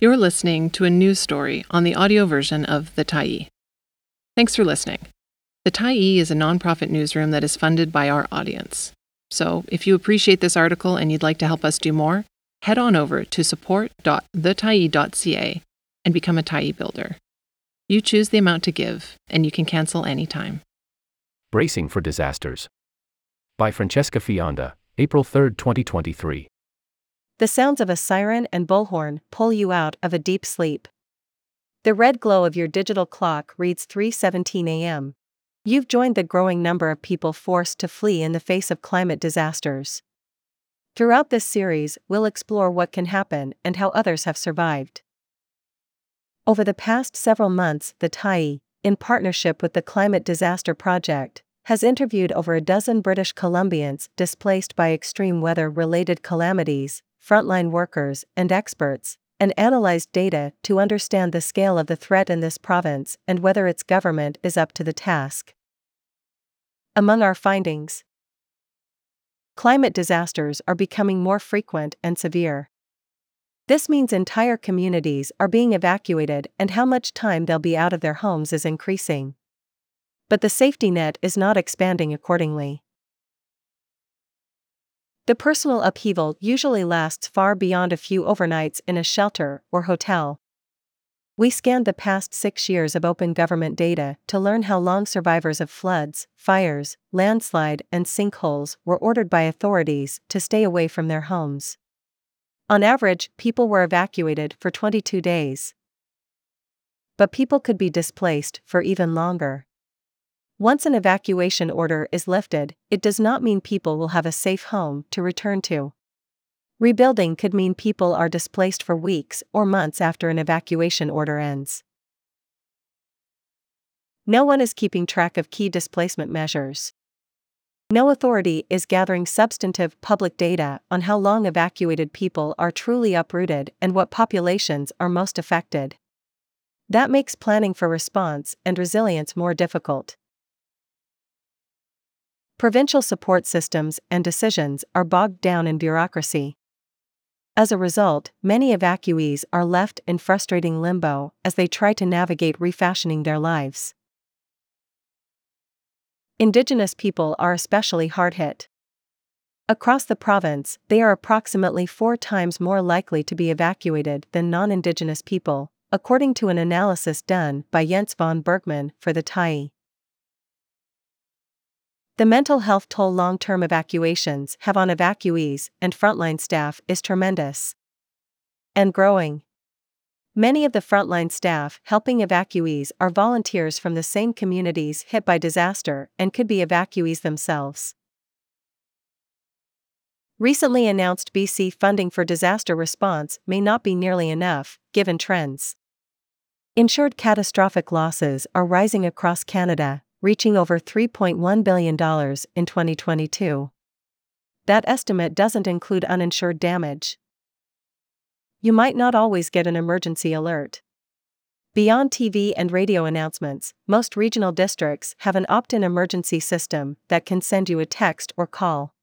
You're listening to a news story on the audio version of The Tyee. Thanks for listening. The Tyee is a nonprofit newsroom that is funded by our audience. So, if you appreciate this article and you'd like to help us do more, head on over to support.thetyee.ca and become a Tyee builder. You choose the amount to give, and you can cancel anytime. Bracing for Disasters. By Francesca Fionda, April 3, 2023. The sounds of a siren and bullhorn pull you out of a deep sleep. The red glow of your digital clock reads 3:17 a.m. You've joined the growing number of people forced to flee in the face of climate disasters. Throughout this series, we'll explore what can happen and how others have survived. Over the past several months, the Tyee, in partnership with the Climate Disaster Project, has interviewed over a dozen British Columbians displaced by extreme weather related calamities, frontline workers, and experts, and analyzed data to understand the scale of the threat in this province and whether its government is up to the task. Among our findings, climate disasters are becoming more frequent and severe. This means entire communities are being evacuated and how much time they'll be out of their homes is increasing. But the safety net is not expanding accordingly. The personal upheaval usually lasts far beyond a few overnights in a shelter or hotel. We scanned the past six years of open government data to learn how long survivors of floods, fires, landslide, and sinkholes were ordered by authorities to stay away from their homes. On average, people were evacuated for 22 days. But people could be displaced for even longer. Once an evacuation order is lifted, it does not mean people will have a safe home to return to. Rebuilding could mean people are displaced for weeks or months after an evacuation order ends. No one is keeping track of key displacement measures. No authority is gathering substantive public data on how long evacuated people are truly uprooted and what populations are most affected. That makes planning for response and resilience more difficult. Provincial support systems and decisions are bogged down in bureaucracy. As a result, many evacuees are left in frustrating limbo as they try to navigate refashioning their lives. Indigenous people are especially hard hit. Across the province, they are approximately four times more likely to be evacuated than non Indigenous people, according to an analysis done by Jens von Bergmann for the Tyee. The mental health toll long term evacuations have on evacuees and frontline staff is tremendous. And growing. Many of the frontline staff helping evacuees are volunteers from the same communities hit by disaster and could be evacuees themselves. Recently announced BC funding for disaster response may not be nearly enough, given trends. Insured catastrophic losses are rising across Canada, reaching over $3.1 billion in 2022. That estimate doesn't include uninsured damage. You might not always get an emergency alert. Beyond TV and radio announcements, most regional districts have an opt in emergency system that can send you a text or call.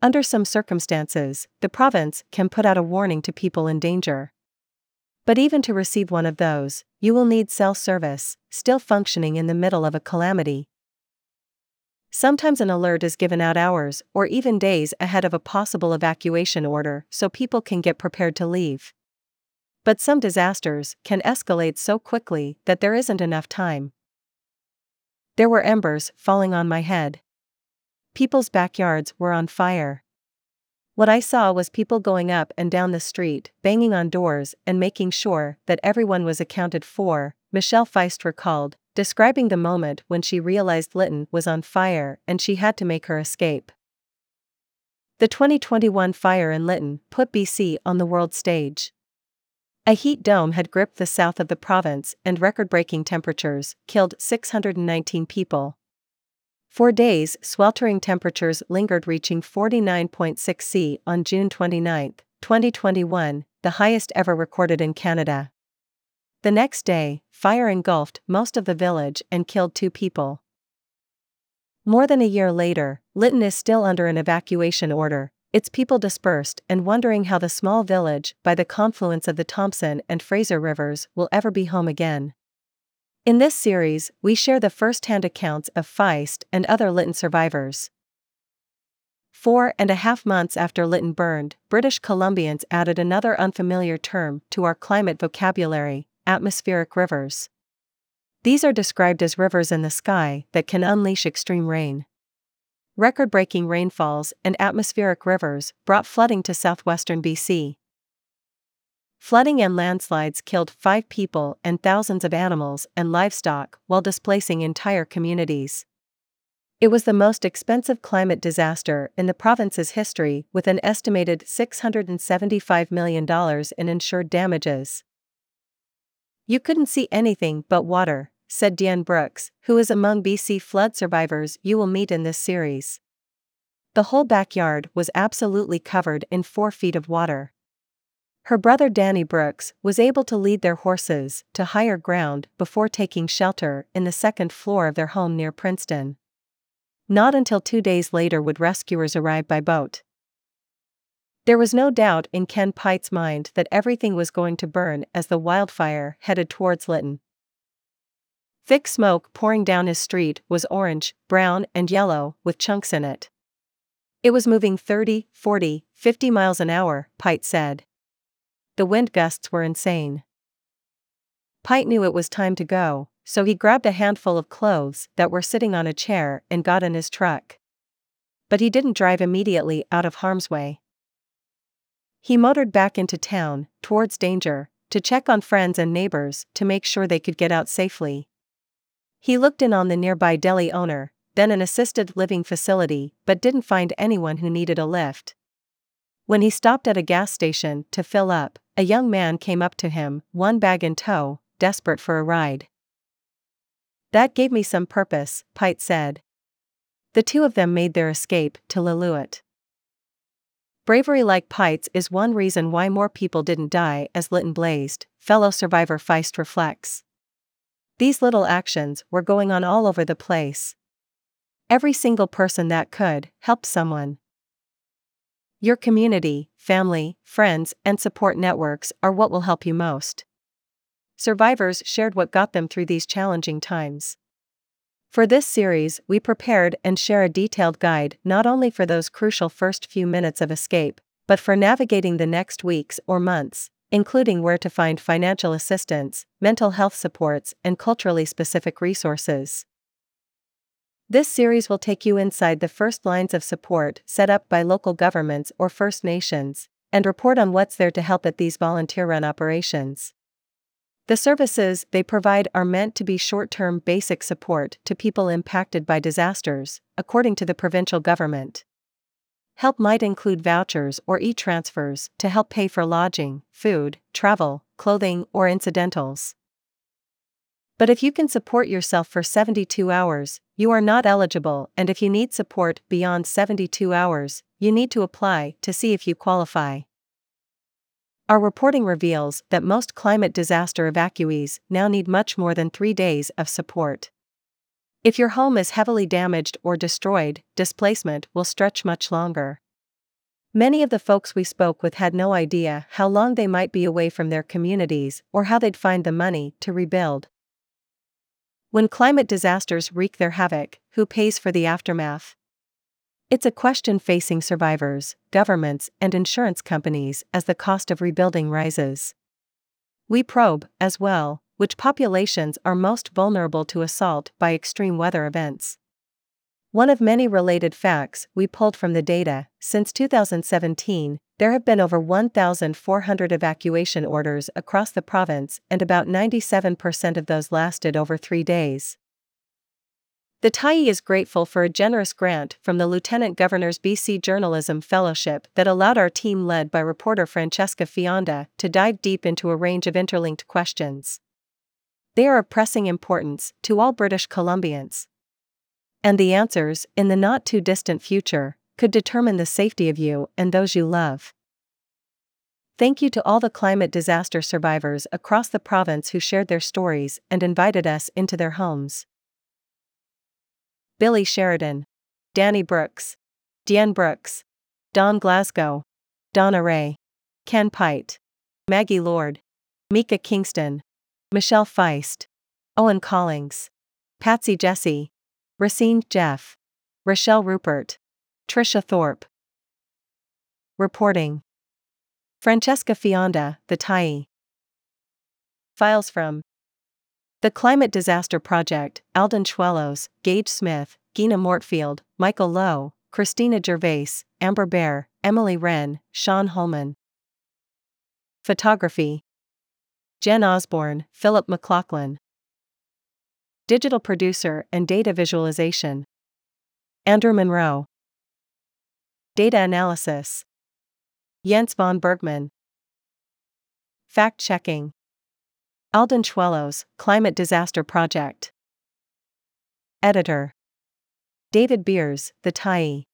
Under some circumstances, the province can put out a warning to people in danger. But even to receive one of those, you will need cell service, still functioning in the middle of a calamity. Sometimes an alert is given out hours or even days ahead of a possible evacuation order so people can get prepared to leave. But some disasters can escalate so quickly that there isn't enough time. There were embers falling on my head. People's backyards were on fire. What I saw was people going up and down the street, banging on doors, and making sure that everyone was accounted for, Michelle Feist recalled, describing the moment when she realized Lytton was on fire and she had to make her escape. The 2021 fire in Lytton put BC on the world stage. A heat dome had gripped the south of the province, and record breaking temperatures killed 619 people. For days, sweltering temperatures lingered, reaching 49.6 C on June 29, 2021, the highest ever recorded in Canada. The next day, fire engulfed most of the village and killed two people. More than a year later, Lytton is still under an evacuation order, its people dispersed and wondering how the small village, by the confluence of the Thompson and Fraser rivers, will ever be home again. In this series, we share the first hand accounts of Feist and other Lytton survivors. Four and a half months after Lytton burned, British Columbians added another unfamiliar term to our climate vocabulary atmospheric rivers. These are described as rivers in the sky that can unleash extreme rain. Record breaking rainfalls and atmospheric rivers brought flooding to southwestern BC. Flooding and landslides killed five people and thousands of animals and livestock while displacing entire communities. It was the most expensive climate disaster in the province's history, with an estimated $675 million in insured damages. You couldn't see anything but water, said Deanne Brooks, who is among BC flood survivors you will meet in this series. The whole backyard was absolutely covered in four feet of water. Her brother Danny Brooks was able to lead their horses to higher ground before taking shelter in the second floor of their home near Princeton. Not until two days later would rescuers arrive by boat. There was no doubt in Ken Pite's mind that everything was going to burn as the wildfire headed towards Lytton. Thick smoke pouring down his street was orange, brown, and yellow, with chunks in it. It was moving 30, 40, 50 miles an hour, Pite said. The wind gusts were insane. Pite knew it was time to go, so he grabbed a handful of clothes that were sitting on a chair and got in his truck. But he didn't drive immediately out of harm's way. He motored back into town, towards danger, to check on friends and neighbors to make sure they could get out safely. He looked in on the nearby deli owner, then an assisted living facility, but didn't find anyone who needed a lift. When he stopped at a gas station to fill up, a young man came up to him, one bag in tow, desperate for a ride. That gave me some purpose, Pite said. The two of them made their escape to Lillooet. Bravery like Pite's is one reason why more people didn't die as Lytton blazed, fellow survivor Feist reflects. These little actions were going on all over the place. Every single person that could helped someone. Your community, family, friends, and support networks are what will help you most. Survivors shared what got them through these challenging times. For this series, we prepared and share a detailed guide not only for those crucial first few minutes of escape, but for navigating the next weeks or months, including where to find financial assistance, mental health supports, and culturally specific resources. This series will take you inside the first lines of support set up by local governments or First Nations, and report on what's there to help at these volunteer run operations. The services they provide are meant to be short term basic support to people impacted by disasters, according to the provincial government. Help might include vouchers or e transfers to help pay for lodging, food, travel, clothing, or incidentals. But if you can support yourself for 72 hours, you are not eligible, and if you need support beyond 72 hours, you need to apply to see if you qualify. Our reporting reveals that most climate disaster evacuees now need much more than three days of support. If your home is heavily damaged or destroyed, displacement will stretch much longer. Many of the folks we spoke with had no idea how long they might be away from their communities or how they'd find the money to rebuild. When climate disasters wreak their havoc, who pays for the aftermath? It's a question facing survivors, governments, and insurance companies as the cost of rebuilding rises. We probe, as well, which populations are most vulnerable to assault by extreme weather events. One of many related facts we pulled from the data since 2017, there have been over 1,400 evacuation orders across the province, and about 97% of those lasted over three days. The Tyee is grateful for a generous grant from the Lieutenant Governor's BC Journalism Fellowship that allowed our team, led by reporter Francesca Fionda, to dive deep into a range of interlinked questions. They are of pressing importance to all British Columbians. And the answers, in the not too distant future, could determine the safety of you and those you love. Thank you to all the climate disaster survivors across the province who shared their stories and invited us into their homes. Billy Sheridan, Danny Brooks, Deanne Brooks, Don Glasgow, Donna Ray, Ken Pite, Maggie Lord, Mika Kingston, Michelle Feist, Owen Collings, Patsy Jesse, Racine Jeff, Rochelle Rupert, Trisha Thorpe. Reporting Francesca Fionda, The Tyee. Files from The Climate Disaster Project, Alden Schwellos, Gage Smith, Gina Mortfield, Michael Lowe, Christina Gervais, Amber Bear, Emily Wren, Sean Holman. Photography Jen Osborne, Philip McLaughlin. Digital producer and data visualization Andrew Monroe. Data analysis Jens von Bergmann. Fact checking Alden Schwellos, Climate Disaster Project. Editor David Beers, The Tyee.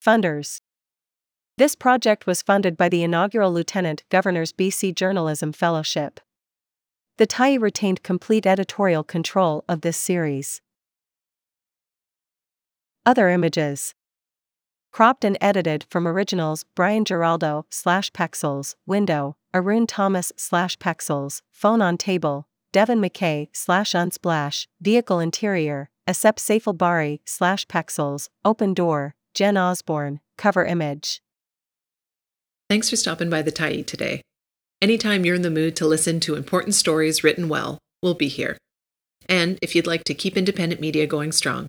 Funders This project was funded by the inaugural Lieutenant Governor's BC Journalism Fellowship. The Tyee retained complete editorial control of this series. Other images Cropped and edited from originals Brian Giraldo slash Pexels, window, Arun Thomas slash Pexels, phone on table, Devin McKay slash Unsplash, vehicle interior, Asep Saiful Bari slash Pexels, open door, Jen Osborne, cover image. Thanks for stopping by the Tyee today. Anytime you're in the mood to listen to important stories written well, we'll be here. And if you'd like to keep independent media going strong,